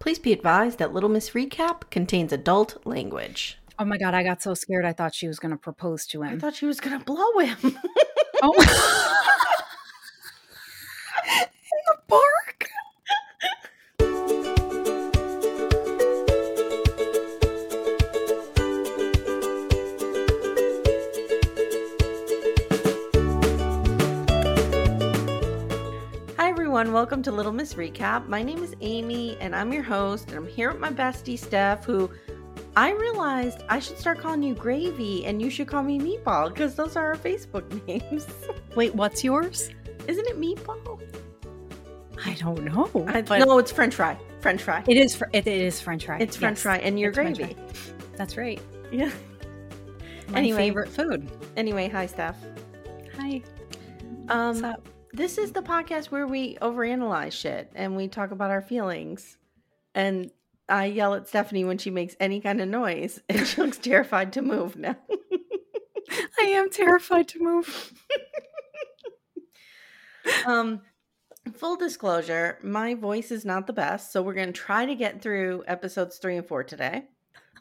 Please be advised that Little Miss Recap contains adult language. Oh my god, I got so scared I thought she was going to propose to him. I thought she was gonna blow him. oh. In the park. Welcome to Little Miss Recap. My name is Amye and I'm your host, and I'm here with my bestie Steph, who I realized I should start calling you Gravy and you should call me Meatball because those are our Facebook names. Wait, what's yours? Isn't it Meatball? I don't know. I, no, it's French fry. French fry. it is fr- it, is french fry. it's French Yes, fry, and you're Gravy. That's right. Yeah. My Anyway. favorite food. Anyway, hi Steph. Hi. Um, What's up? This is the podcast where we overanalyze shit and we talk about our feelings. And I yell at Stephanie when she makes any kind of noise, and she looks terrified to move now. I am terrified to move. um, full disclosure, my voice is not the best, so we're gonna try to get through episodes three and four today.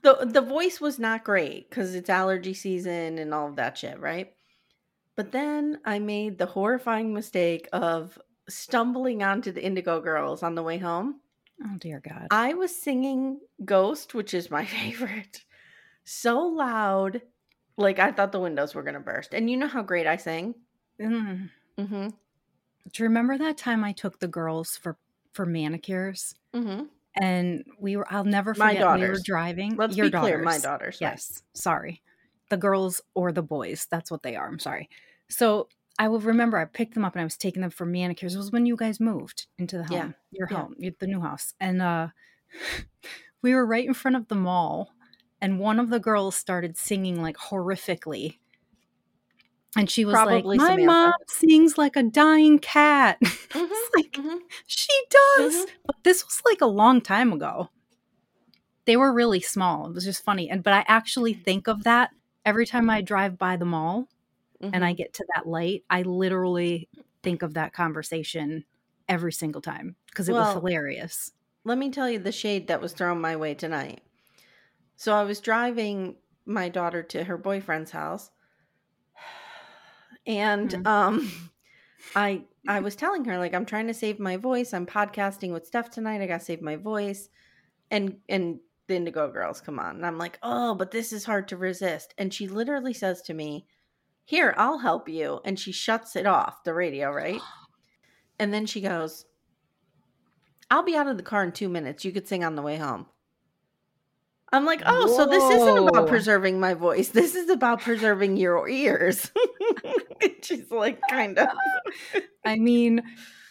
the The voice was not great because it's allergy season and all of that shit, right? But then I made the horrifying mistake of stumbling onto the Indigo Girls on the way home. Oh dear God. I was singing Ghost, which is my favorite, so loud, like I thought the windows were gonna burst. And you know how great I sing. Mm. Mm-hmm. Do you remember that time I took the girls for for manicures? Mm-hmm. And we were I'll never My forget we were driving. Let's Your be clear, my daughters. daughters. Yes. Sorry. The girls or the boys. That's what they are. I'm sorry. So I will remember I picked them up and I was taking them for manicures. It was when you guys moved into the home, Yeah. your Yeah. home, the new house. And uh, we were right in front of the mall. And one of the girls started singing like horrifically. And she was Probably like, My Samantha. mom sings like a dying cat. Mhm, It's like, mhm. she does. Mhm. But this was like a long time ago. They were really small. It was just funny. And but I actually think of that every time I drive by the mall and I Mhm. get to that light. I literally think of that conversation every single time because it was hilarious. let me tell you the shade that was thrown my way tonight. So I was driving my daughter to her boyfriend's house, and Mhm. um, I I was telling her like I'm trying to save my voice. I'm podcasting with Steph tonight. I gotta save my voice, and and the Indigo Girls come on, and I'm like, oh, but this is hard to resist. And she literally says to me, "Here, I'll help you," and she shuts it off the radio, right? And then she goes, I'll be out of the car in two minutes. You could sing on the way home. I'm like, oh, so this isn't about preserving my voice. This is about preserving your ears. She's like, kind of. I mean,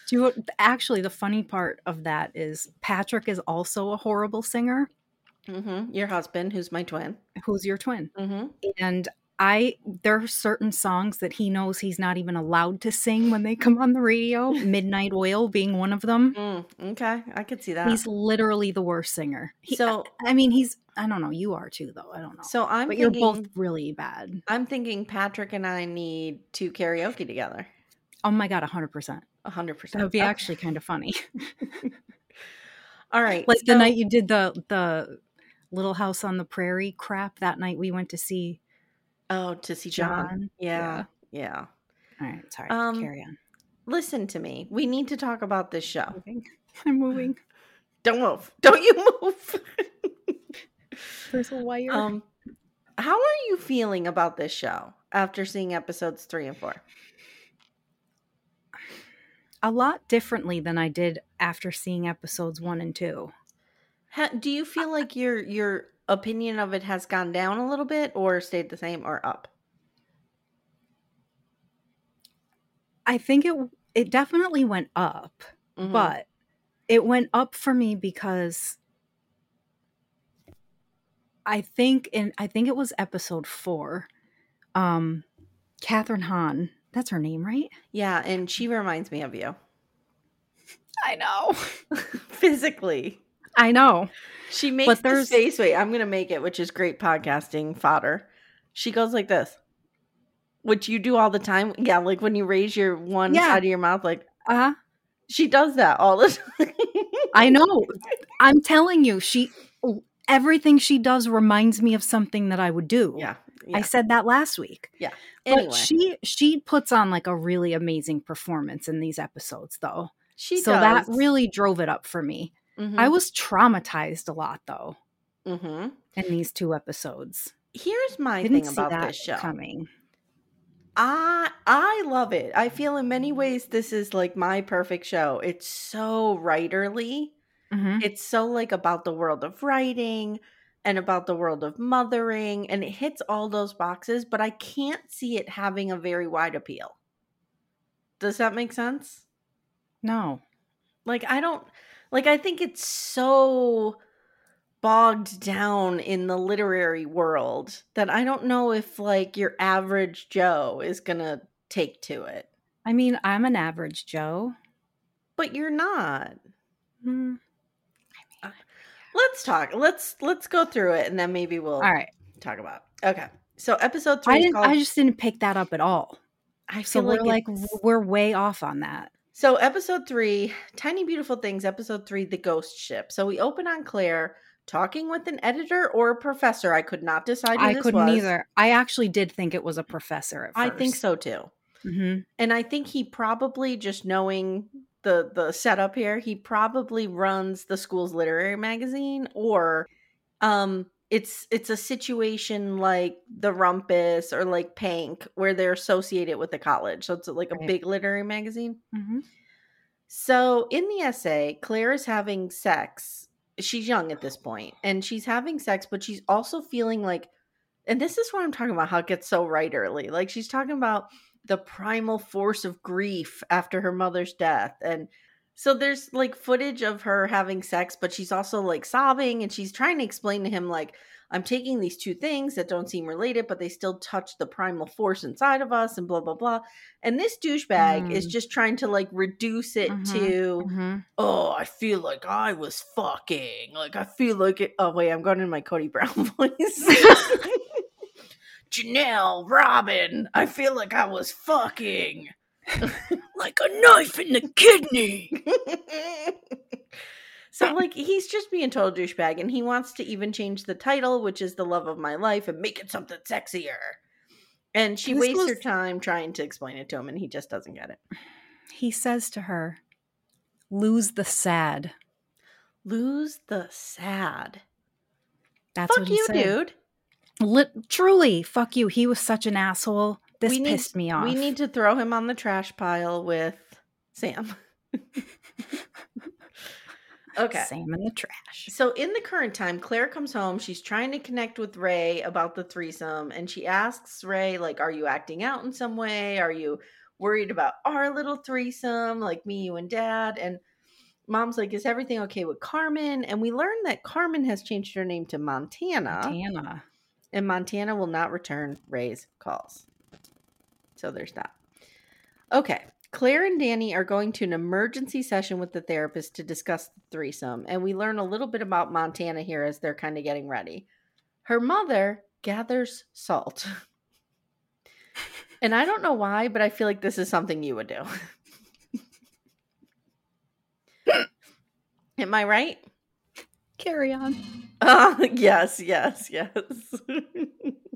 do you, actually the funny part of that is Patrick is also a horrible singer. hmm Your husband, who's my twin. Who's your twin? hmm And I there are certain songs that he knows he's not even allowed to sing when they come on the radio. Midnight Oil being one of them. Mm, okay, I could see that. He's literally the worst singer. He, so, I mean, he's I don't know. You are too, though. I don't know. so I'm but thinking, you're both really bad. I'm thinking Patrick and I need to karaoke together. Oh my god, hundred percent. A hundred That percent. would be Okay. actually kind of funny. all right. like the night you did the the Little House on the Prairie crap. That night we went to see Oh, to see John. John. Yeah, yeah. All right, sorry. Um, carry on. Listen to me. We need to talk about this show. Moving. I'm moving. Don't move. Don't you move. There's a wire. um, how are you feeling about this show after seeing episodes three and four? a lot differently than I did after seeing episodes one and two. Do you feel like your your opinion of it has gone down a little bit, or stayed the same, or up? I think it it definitely went up, Mhm. but it went up for me because I think in I think it was episode four. Um, Kathryn Hahn. That's her name, right? yeah, and she reminds me of you I know. physically. I know. She makes there's- this face. Wait, I'm gonna make it, which is great podcasting fodder. She goes like this, which you do all the time. Yeah, like when you raise your one Yeah. side of your mouth, like uh huh. she does that all the time. I know. I'm telling you, she everything she does reminds me of something that I would do. yeah, I said that last week. Anyway, But she she puts on like a really amazing performance in these episodes though. she so does. that really drove it up for me. Mhm, I was traumatized a lot though mhm. in these two episodes. Here's my Didn't thing about this show. coming. I I love it. I feel in many ways this is like my perfect show. It's so writerly. Mhm. It's so like about the world of writing and about the world of mothering and it hits all those boxes, but I can't see it having a very wide appeal. Does that make sense? No. Like I don't like I think it's so bogged down in the literary world that I don't know if like your average Joe is going to take to it. I mean, I'm an average Joe. But you're not. Hmm. Let's talk. Let's let's go through it and then maybe we'll All right. talk about. Okay. So episode 3 I is didn't called I just didn't pick that up at all. I So feel we're like like we're way off on that. So episode three, Tiny Beautiful Things, episode three, The Ghost Ship. So we open on Claire talking with an editor or a professor. I could not decide who I couldn't was. either. I actually did think it was a professor at I think so too. hmm And I think he probably just knowing the the setup here, he probably runs the school's literary magazine or um it's it's a situation like the Rumpus or like Pank where they're associated with the college. So it's like a Right. big literary magazine. hmm So in the essay, Claire is having sex. She's young at this point, and she's having sex, but she's also feeling like, and this is what I'm talking about, how it gets so writerly. Like she's talking about the primal force of grief after her mother's death. And so there's like footage of her having sex, but she's also like sobbing and she's trying to explain to him, like, I'm taking these two things that don't seem related, but they still touch the primal force inside of us, and blah, blah, blah. And this douchebag is Mm. just trying to like reduce it Mhm, to, hmm oh, I feel like I was fucking. Like, I feel like it. Oh, wait, I'm going in my Cody Brown voice. Janelle, Robin, I feel like I was fucking. like a knife in the kidney. so, like, he's just being total douchebag, and he wants to even change the title, which is The Love of My Life, and make it something sexier. And she This wastes her time trying to explain it to him, and he just doesn't get it. He says to her, "Lose the sad." Lose the sad. That's Fuck what he you, said. dude. Lit- truly, fuck you. He was such an asshole. This We need- pissed me off. We need to throw him on the trash pile with Sam. Okay. Sam in the trash. So in the current time, Claire comes home. She's trying to connect with Rae about the threesome, and she asks Rae, like, "Are you acting out in some way? Are you worried about our little threesome, like me, you, and Dad?" And Mom's like, "Is everything okay with Carmen?" And we learn that Carmen has changed her name to Montana, Tana. and Montana will not return Rae's calls. So there's that. Okay. Claire and Danny are going to an emergency session with the therapist to discuss the threesome, and we learn a little bit about Montana here as they're kind of getting ready. Her mother gathers salt. and I don't know why, but I feel like this is something you would do. Am I right? Carry on. Uh, yes, yes, yes.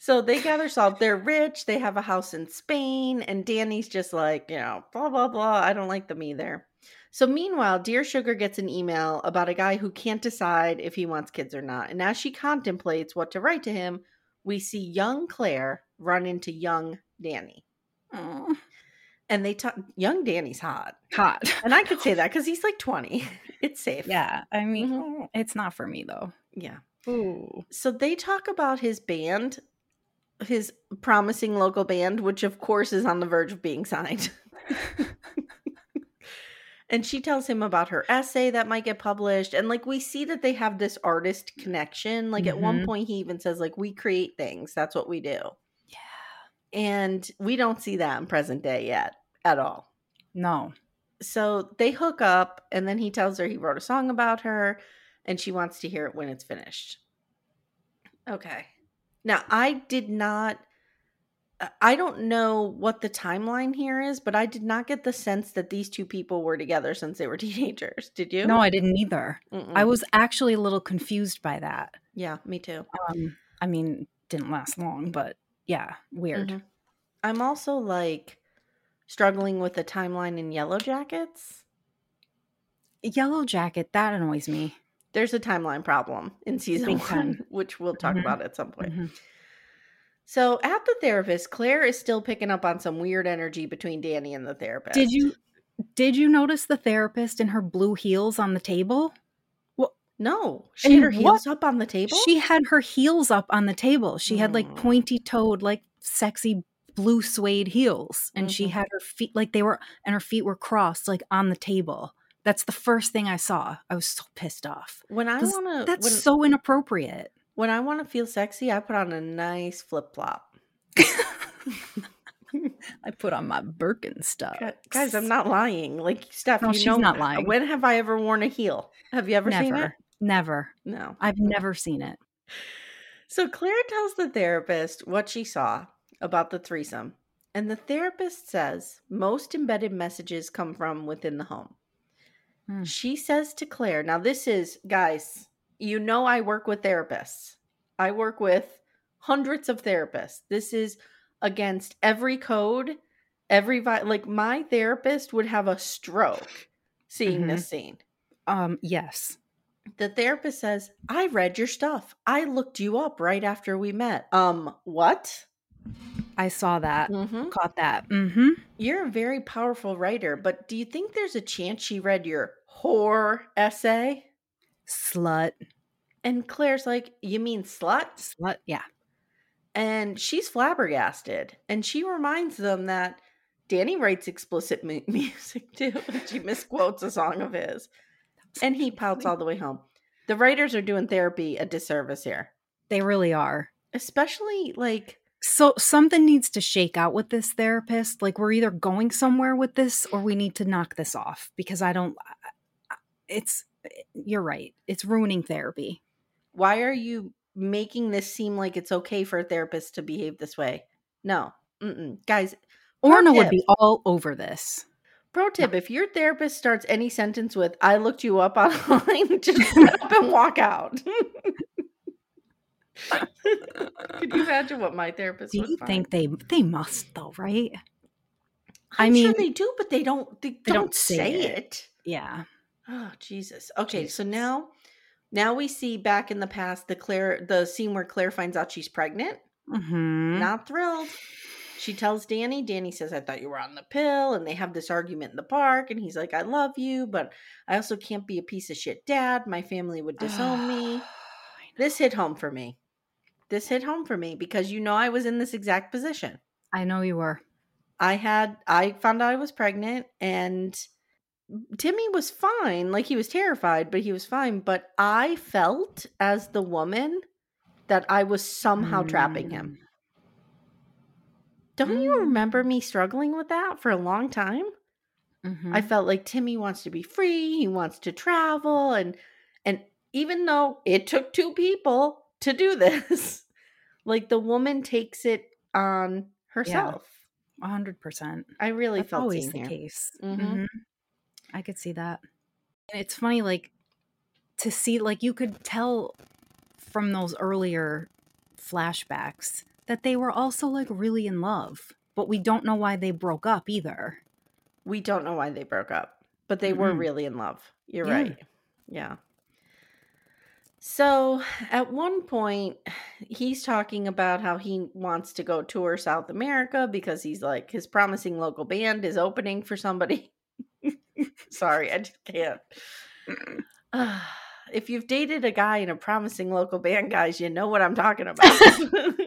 so they gather salt. They're rich. They have a house in Spain. And Danny's just like, you know, blah, blah, blah. I don't like them either. So meanwhile, Dear Sugar gets an email about a guy who can't decide if he wants kids or not. And as she contemplates what to write to him, we see young Claire run into young Danny. And they talk, young Danny's hot. Hot. And I could say that because he's like 20. It's safe. Yeah, I mean, Mhm. it's not for me though. Yeah. Ooh. So they talk about his band, his promising local band, which of course is on the verge of being signed. and she tells him about her essay that might get published. And like we see that they have this artist connection. Like at one Mhm. point, he even says, like, we create things. That's what we do. Yeah. And we don't see that in present day yet at all. No. So they hook up, and then he tells her he wrote a song about her, and she wants to hear it when it's finished. Okay. Now, I did not. uh, I don't know what the timeline here is, but I did not get the sense that these two people were together since they were teenagers. Did you? No, I didn't either. Mm-mm. I was actually a little confused by that. Yeah, me too. Um, I mean, didn't last long, but yeah, weird. Mhm. I'm also like struggling with the timeline in Yellow Jackets. Yellow Jacket, that annoys me. There's a timeline problem in season Big one, time. which we'll talk Mhm. about at some point. Mhm. So at the therapist, Claire is still picking up on some weird energy between Danny and the therapist. Did you did you notice the therapist in her blue heels on the table? Well, No, she had her heels what- up on the table. She had her heels up on the table. She had like Mm. pointy toed, like sexy blue suede heels. And she Mhm. had her feet like they were and her feet were crossed like on the table. That's the first thing I saw. I was so pissed off. when I want to, That's when, so inappropriate. when I want to feel sexy, I put on a nice flip flop. I put on my Birkenstock. Guys, I'm not lying. Like Steph, No, you she's know, not lying. When have I ever worn a heel? Have you ever seen it? Never. Never. No. I've never seen it. So Claire tells the therapist what she saw about the threesome, and the therapist says most embedded messages come from within the home. Hmm. She says to Claire, now this is, guys, you know, I work with therapists, I work with hundreds of therapists. This is against every code, every, vi- like, my therapist would have a stroke seeing this scene. Um, yes. The therapist says, I read your stuff. I looked you up right after we met. Um, what? I saw that. Mm-hmm. Caught that. Mm-hmm. You're a very powerful writer, but do you think there's a chance she read your whore essay? Slut. And Claire's like, You mean slut? Slut. Yeah. And she's flabbergasted. And she reminds them that Danny writes explicit mu- music too. she misquotes a song of his. And he pouts all the way home. The writers are doing therapy a disservice here, They really are. especially like So something needs to shake out with this therapist. Like we're either going somewhere with this or we need to knock this off because I don't it's you're right. It's ruining therapy. why are you making this seem like it's okay for a therapist to behave this way? No, Mm-mm. guys. Orna would be all over this. Pro tip: If your therapist starts any sentence with "I looked you up online," just get up and walk out. Could you imagine what my therapist would Do you find? think they they must though, right? I'm I sure mean- they do, but they don't. They, They don't, don't say, say it. it. Yeah. Oh Jesus. Okay, so now, now we see back in the past the Claire, the scene where Claire finds out she's pregnant. Mm-hmm. Not thrilled. She tells Danny, Danny says, I thought you were on the pill. And they have this argument in the park. And he's like, I love you, but I also can't be a piece of shit dad. My family would disown me. This hit home for me. This hit home for me because you know I was in this exact position. I know you were. I had, I found out I was pregnant and Timmy was fine. Like he was terrified, but he was fine. But I felt as the woman that I was somehow trapping him. Mm. Don't you Mm. remember me struggling with that for a long time? Mhm. I felt like Timmy wants to be free, he wants to travel and and even though it took two people to do this, like the woman takes it on herself. Hundred percent. I really That's felt always the here. case. Mhm. Mhm. I could see that. And it's funny, like to see, like you could tell from those earlier flashbacks that they were also like really in love, but we don't know why they broke up either. We don't know why they broke up, but they were Mm-mm. really in love. You're Yeah. right. Yeah. So at one point, he's talking about how he wants to go tour South America because he's like, his promising local band is opening for somebody. Sorry, I just can't. If you've dated a guy in a promising local band, guys, you know what I'm talking about.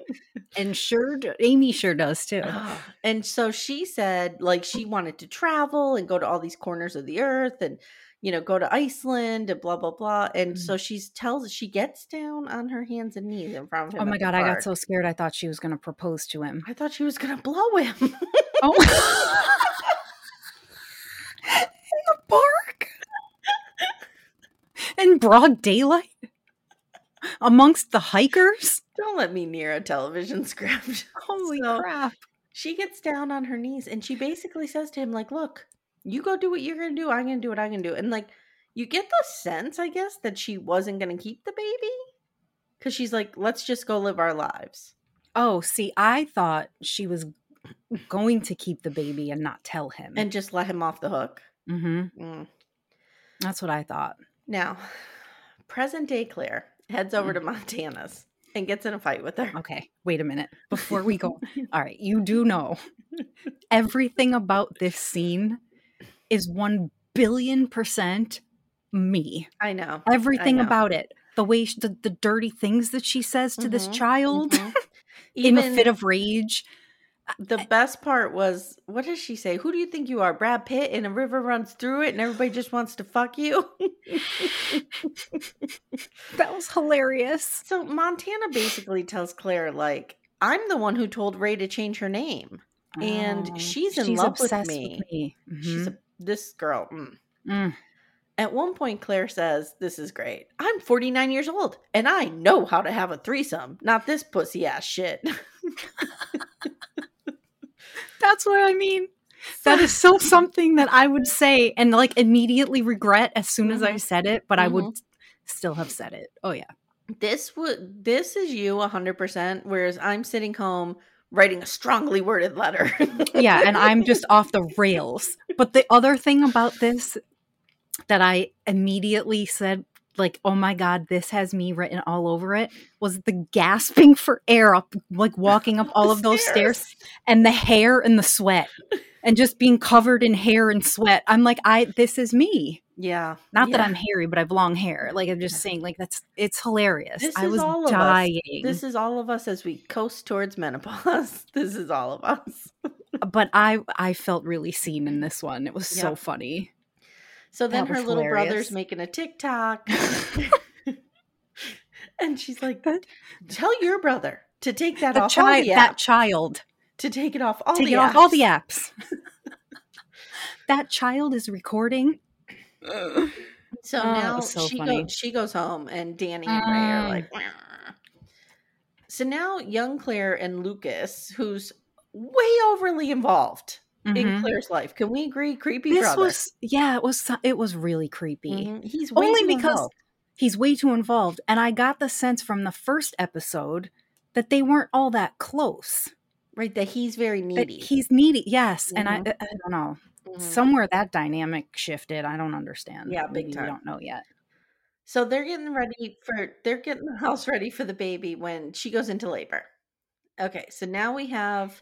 And sure, Amye sure does too. Ah, and so she said like she wanted to travel and go to all these corners of the earth and you know go to iceland and blah blah blah and Mm. so she tells she gets down on her hands and knees in front of him Oh my god, I got so scared. I thought she was going to propose to him. i thought she was gonna blow him Oh, in the park, in broad daylight, amongst the hikers. don't let me near a television script Holy So, crap! she gets down on her knees and she basically says to him like look you go do what you're gonna do i'm gonna do what i'm gonna do and like you get the sense i guess that she wasn't gonna keep the baby because she's like let's just go live our lives Oh, see, I thought she was going to keep the baby and not tell him. and just let him off the hook hmm Mm. that's what I thought. Now, present day Claire heads over to Montana's and gets in a fight with her. Okay, wait a minute. Before we go, all right, you do know everything about this scene is 1 billion percent me. I know. Everything know. about it. The way, sh the, the dirty things that she says to this Mhm, child mhm. in a fit of rage. The best part was what does she say? Who do you think you are? Brad Pitt and a river runs through it and everybody just wants to fuck you? That was hilarious. so Montana basically tells Claire, like, I'm the one who told Rae to change her name. And Oh, she's in love with me. me. She's Mhm. a, this girl. mm. Mm. At one point, Claire says, This is great. I'm 49 years old and I know how to have a threesome, not this pussy ass shit. That's what I mean. That is so something that I would say and like immediately regret as soon as I Mhm. said it, but I would still have said it. Oh yeah. this would this is you 100%, whereas I'm sitting home writing a strongly worded letter. Yeah, and I'm just off the rails. But the other thing about this that I immediately said like, "Oh my god, this has me written all over it." Was the gasping for air up like walking up all of those stairs and the hair and the sweat and just being covered in hair and sweat. I'm like, I this is me. Yeah. Not that. I'm hairy, but I have long hair. Like I'm just saying, like that's it's hilarious. This I is was all of us. dying, This is all of us as we coast towards menopause. This is all of us. but I I felt really seen in this one. It was so funny. So then her little brother's making a TikTok. and she's like, Tell your brother to take that The off all child, the that child, to take it off all take the it off all the apps." apps. that child is recording. So Oh, now so she goes she goes home and Danny and Rae are Mm. like "Wah." So now young Claire and Lucas, who's way overly involved in Mhm. Claire's life. Can we agree? Creepy This brother. was yeah, it was it was really creepy. Mhm. He's way Only because involved. he's way too involved, and I got the sense from the first episode that they weren't all that close. right that he's very That needy. he's needy, yes, and I. I don't know. Mhm. Somewhere that dynamic shifted. I don't understand. Yeah, big Maybe time. We don't know yet. So they're getting ready for they're getting the house ready for the baby when she goes into labor. Okay, so now we have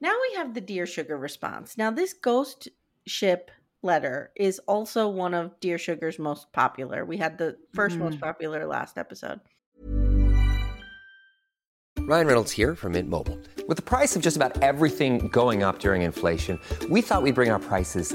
Now we have the Dear Sugar response. Now, this ghost ship letter is also one of Dear Sugar's most popular. We had the 1st most Mm. popular last episode. Ryan Reynolds here from Mint Mobile. With the price of just about everything going up during inflation, we thought we'd bring our prices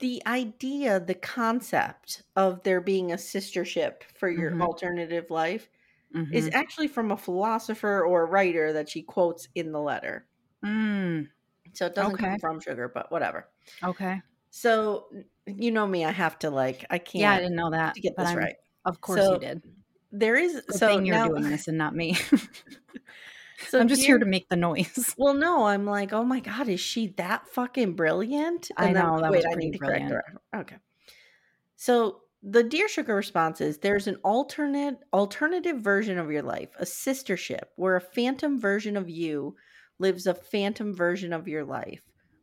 the idea, the concept of there being a sister ship for your Mhm. alternative life is Mhm. actually from a philosopher or a writer that she quotes in the letter. Mm, So it doesn't come from sugar, but whatever. okay. So you know me, I have to like I can't Yeah, I didn't know that. to get this I'm- right. Of course So, you did. There is Good so thing you're now, doing this and not me. so I'm just here to make the noise. Well, no, I'm like, oh my god, is she that fucking brilliant? I then, know, that wait, was I pretty need to correct brilliant. her. Okay. So the Dear Sugar response is there's an alternate alternative version of your life, a sister ship, where a phantom version of you lives a phantom version of your life.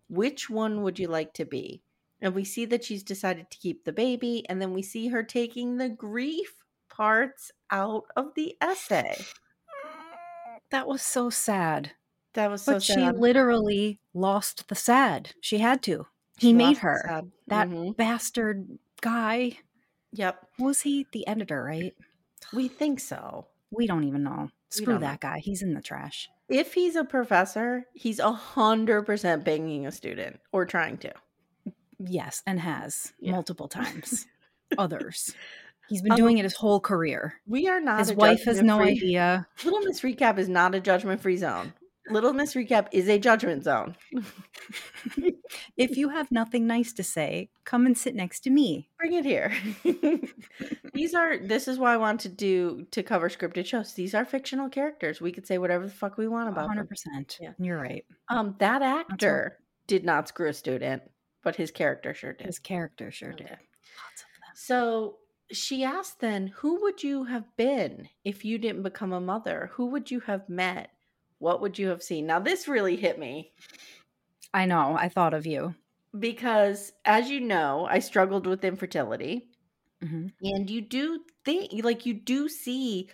Which one would you like to be? And we see that she's decided to keep the baby, and then we see her taking the grief parts out of the essay. That was so sad. That was so sad. But she literally lost the sad. She had to. He She made her. sad. That Mhm. bastard guy. Yep. Was he the editor, right? We think so. We don't even know. Screw don't know. that guy. He's in the trash. If he's a professor, he's a hundred percent banging a student or trying to. Yes, and has Yeah. multiple times. Others. He's been Um, doing it his whole career. We are not. His wife has no idea. Little Miss Recap is not a judgment-free zone. Little Miss Recap is a judgment zone. If you have nothing nice to say, come and sit next to me. Bring it here. These are. This is why I want to do to cover scripted shows. These are fictional characters. We could say whatever the fuck we want about them. 100%. Yeah. You're right. Um, that actor did not screw a student, but his character sure did. His character sure Okay. did. Lots of them. So she asked then, who would you have been if you didn't become a mother? Who would you have met? What would you have seen? Now, this really hit me I know. I thought of you. because, as you know, I struggled with infertility. hmm And you do think, like, you do see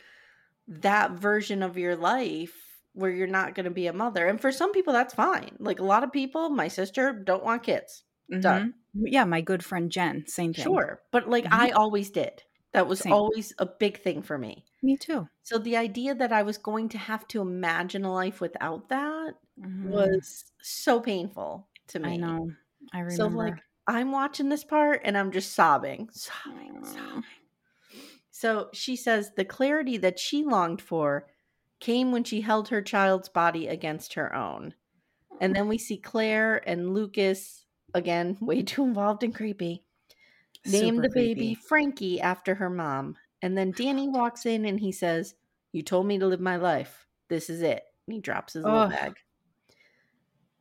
that version of your life where you're not going to be a mother. And for some people, that's fine. Like, a lot of people, my sister, don't want kids. Done. Yeah, my good friend Jen, same thing. Sure. But, like, Mhm. I always did. That was Same. always a big thing for me. Me too. So the idea that I was going to have to imagine a life without that Mhm. was so painful to me. I know. I remember. So like I'm watching this part and I'm just sobbing, sobbing, sobbing. So she says the clarity that she longed for came when she held her child's body against her own. And then we see Claire and Lucas again, way too involved and creepy. Name Super the baby creepy. Frankie after her mom. And then Danny walks in and he says, You told me to live my life. This is it. And he drops his little Ugh. bag.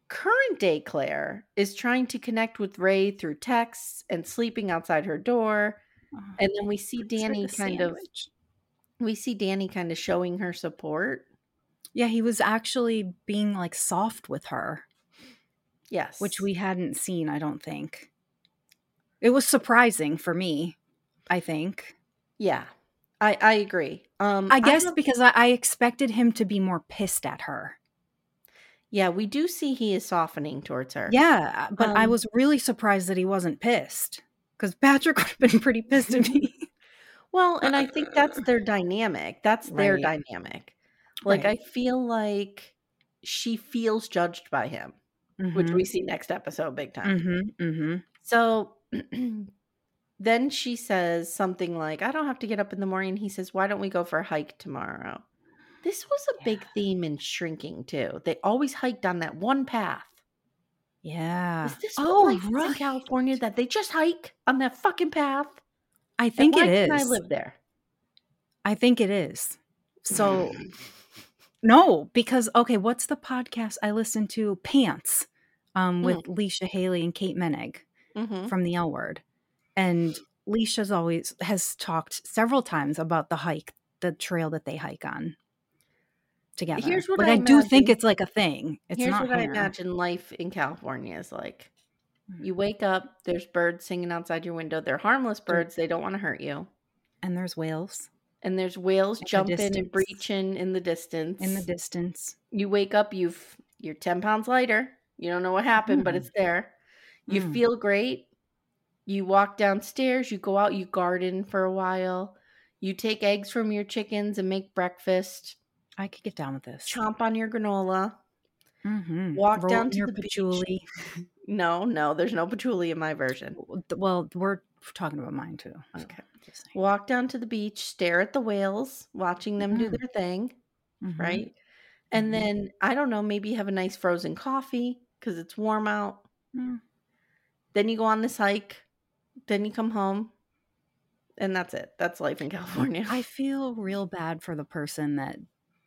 Current day Claire is trying to connect with Rae through texts and sleeping outside her door. And then we see Danny kind of we see Danny kind of showing her support. Yeah, he was actually being like soft with her, Yes. which we hadn't seen, I don't think. It was surprising for me, I think. Yeah. I I agree. Um I guess don't- because I, I expected him to be more pissed at her. yeah, we do see he is softening towards her. Yeah, but I Um, was really surprised that he wasn't pissed because Patrick would have been pretty pissed at me. Well, and I think that's their dynamic. That's their Right. dynamic. Like Right. I feel like she feels judged by him, which we see next episode big time. Mm-hmm, mm-hmm. So then she says something like, I don't have to get up in the morning. He says, Why don't we go for a hike tomorrow? This was a big theme in shrinking too. They always hiked on that one path. Yeah. Is this oh, is in. California that they just hike on that fucking path? I think it is. can I live there? I think it is. So No, because okay, what's the podcast I listen to? Pants, um, with Leisha Hailey and Kate Moennig Mhm. from the L Word, and Leisha's always has talked several times about the hike, the trail that they hike on together. Here's what like I I, do think it's like a thing. It's Here's what I imagine life in California is like. Mm. You wake up, there's birds singing outside your window. They're harmless birds. They don't want to hurt you. And there's whales And there's whales In the jumping and breaching in the distance. in the distance. you wake up, you've you're 10 pounds lighter. You don't know what happened, but Mm. it's there. You Mm. feel great. You walk downstairs, you go out, you garden for a while. You take eggs from your chickens and make breakfast. I could get down with this. Chomp on your granola. Mm-hmm. Walk down to your the beach. patchouli. No, no, there's no patchouli in my version. Well, we're talking about mine too. Okay. Walk down to the beach, stare at the whales, watching them do Mm. their thing, Mhm. right? And Mhm. then I don't know, maybe have a nice frozen coffee because it's warm out. Mm. Then you go on this hike. Then you come home. And that's it. That's life in California. I feel real bad for the person that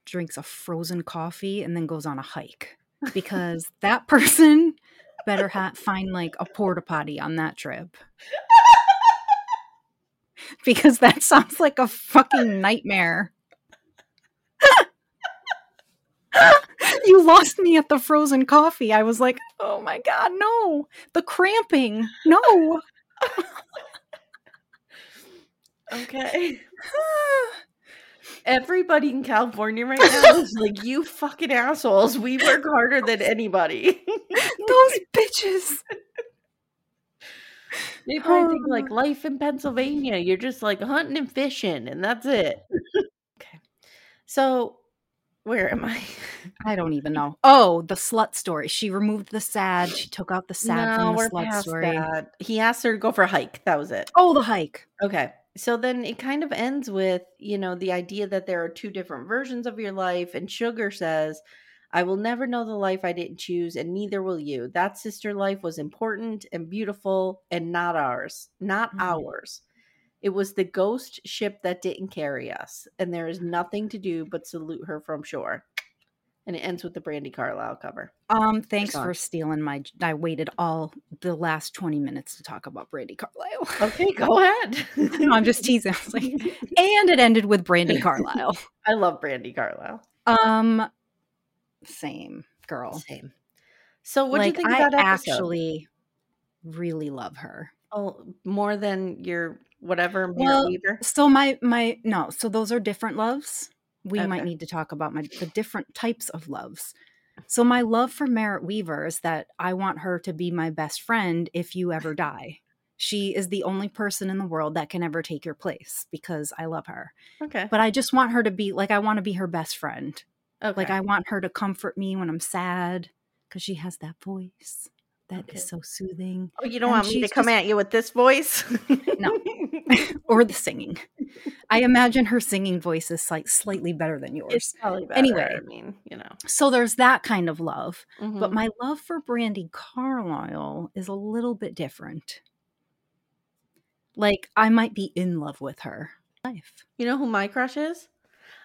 drinks a frozen coffee and then goes on a hike because that person better ha- find like a porta potty on that trip because that sounds like a fucking nightmare. you lost me at the frozen coffee. I was like, oh my God, no. The cramping. No. okay. Everybody in California right now is like, you fucking assholes. We work harder than anybody. Those bitches. They probably think like oh. life in Pennsylvania. You're just like hunting and fishing, and that's it. okay. So, where am I? I don't even know. Oh, the slut story. She removed the sad. She took out the sad no, from the we're slut past story. that. He asked her to go for a hike. That was it. Oh, the hike. Okay. So then it kind of ends with, you know, the idea that there are two different versions of your life. And Sugar says, I will never know the life I didn't choose, and neither will you. That sister life was important and beautiful and not ours, not Mhm. ours. It was the ghost ship that didn't carry us, and there is nothing to do but salute her from shore. And it ends with the Brandi Carlile cover. Um, thanks for stealing my. I waited all the last twenty minutes to talk about Brandi Carlile. Okay, go ahead. no, I'm just teasing. I was like, and it ended with Brandi Carlile. I love Brandi Carlile. Um, same girl. Same. So what do you like think I about actually really love her. Oh, more than your whatever Well, Wever. So my my no, so those are different loves. We might need to talk about my the different types of loves. So my love for Merritt Wever is that I want her to be my best friend if you ever die. She is the only person in the world that can ever take your place because I love her. Okay. But I just want her to be like I want to be her best friend. Okay. Like I want her to comfort me when I'm sad because she has that voice that is Okay. so soothing. oh, you don't and want me to come just- at you with this voice? No. or the singing. I imagine her singing voice is like slightly better than yours. it's probably better. Anyway. I mean, you know. So there's that kind of love. But Mhm. my love for Brandi Carlile is a little bit different. Like I might be in love with her. Life. you know who my crush is?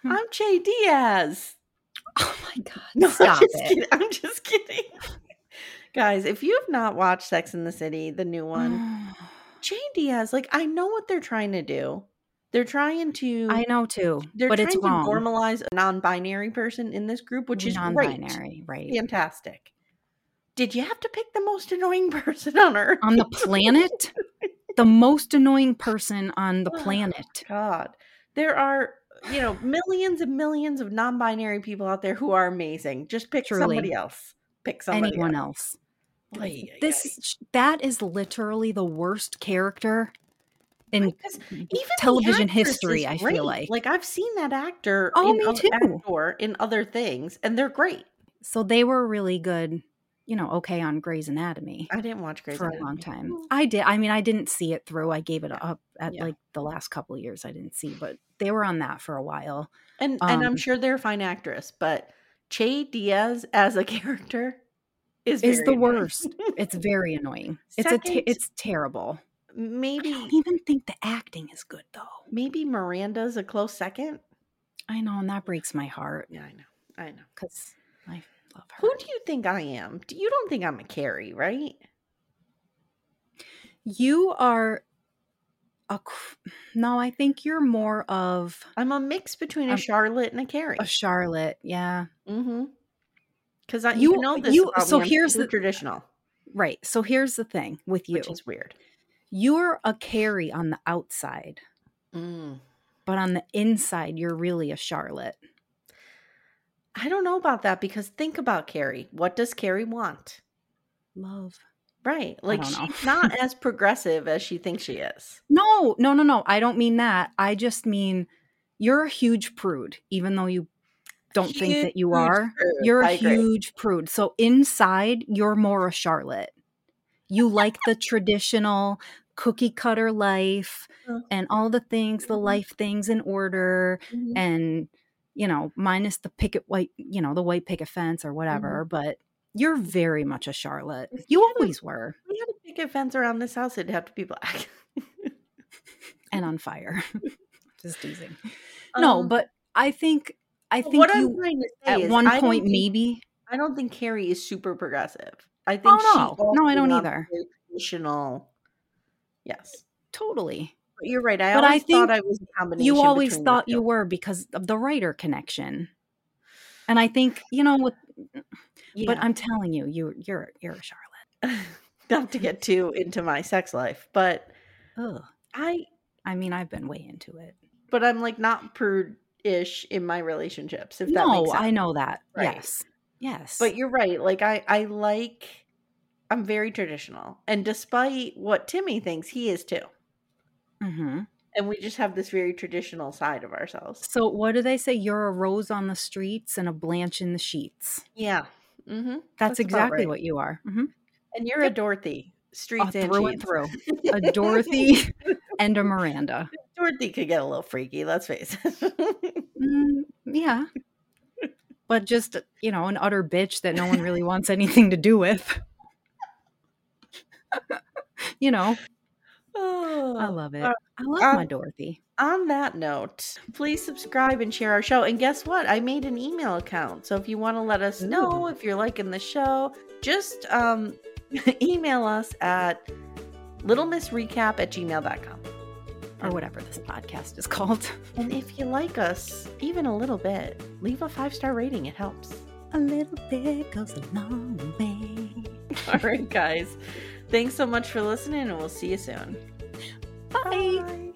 Hmm. I'm Che Diaz. Oh my god. No, Stop I'm just it. kidding. I'm just kidding. Guys, if you have not watched Sex in the City, the new one, Che Diaz, like I know what they're trying to do. They're trying to I know too, they're but trying it's to wrong. normalize a non-binary person in this group, which is great. non-binary, right? Fantastic. Did you have to pick the most annoying person on earth? On the planet, the most annoying person on the oh planet. God. There are, you know, millions and millions of non-binary people out there who are amazing. Just pick Truly. somebody else. Pick somebody Anyone else. else. This that is literally the worst character in even television history. I feel like. like I've seen that actor Oh, in me too. actor in other things, and they're great. so they were really good. You know, okay on Grey's Anatomy I didn't watch Grey's for a long time. I did. I mean, I didn't see it through. I gave it up at Yeah. like the last couple of years. I didn't see, but they were on that for a while. And and I'm Um, sure they're a fine actress, but Che Diaz as a character is Is the annoying. worst. It's very annoying. It's a. Te- it's terrible. I maybe don't even think the acting is good though. maybe Miranda's a close second. I know, and that breaks my heart. Yeah, I know. I know. because I love her. Who do you think I am? You don't think I'm a Carrie, right? You are a no. I think you're more of I'm a mix between a Um, Charlotte and a Carrie. a Charlotte. Yeah, Mm-hmm. Because I You- you know this you- so me, here's the- traditional, right. So here's the thing with you. which is weird. You're a Carrie on the outside, Mm. but on the inside, you're really a Charlotte. I don't know about that because think about Carrie. What does Carrie want? Love. Right. Like she's not as progressive as she thinks she is. No, no, no, no. I don't mean that. I just mean you're a huge prude, even though you don't think that you are. prude. You're a huge prude. So inside, you're more a Charlotte. You like the traditional cookie cutter life Uh, and all the things, the mhm. life things in order, Mhm. and you know, minus the picket white, you know, the white picket fence or whatever. But you're very much a Charlotte. You always were, We had a picket fence around this house, it'd have to be black. and on fire. Just teasing. no, Um, but I think I think what I'm you trying to say at one point think- maybe. I don't think Carrie is super progressive. I think Oh, she no. No, I don't either. Traditional. Yes. Totally. You're right. I But I always thought think I was a combination. You always thought you were because of the writer connection. And I think, you know, with but I'm telling you, you you're you're a Charlotte. not to get too into my sex life, but Ugh. I I mean, I've been way into it. but I'm like not prude-ish in my relationships, if that No, makes sense. I know that. Right. Yes. Yes. But you're right. Like I I like I'm very traditional. And despite what Timmy thinks, he is too. Hmm And we just have this very traditional side of ourselves. So what do they say? You're a rose on the streets and a Blanche in the sheets. Yeah. Mm-hmm. That's, exactly what you are. hmm And you're a Dorothy. Streets and through and sheets. through. A Dorothy and a Miranda. Dorothy could get a little freaky, let's face it. Mm, yeah. But just, you know, an utter bitch that no one really wants anything to do with. you know, I Oh. love it. Uh, I love my um, Dorothy. On that note, please subscribe and share our show. And guess what? I made an email account. So if you want to let us know if you're liking the show, just um, email us at littlemissrecap at gmail.com. Or whatever this podcast is called. And if you like us even a little bit, leave a five star rating. It helps. A little bit goes a long way. All right, guys. Thanks so much for listening, and we'll see you soon. Bye. Bye.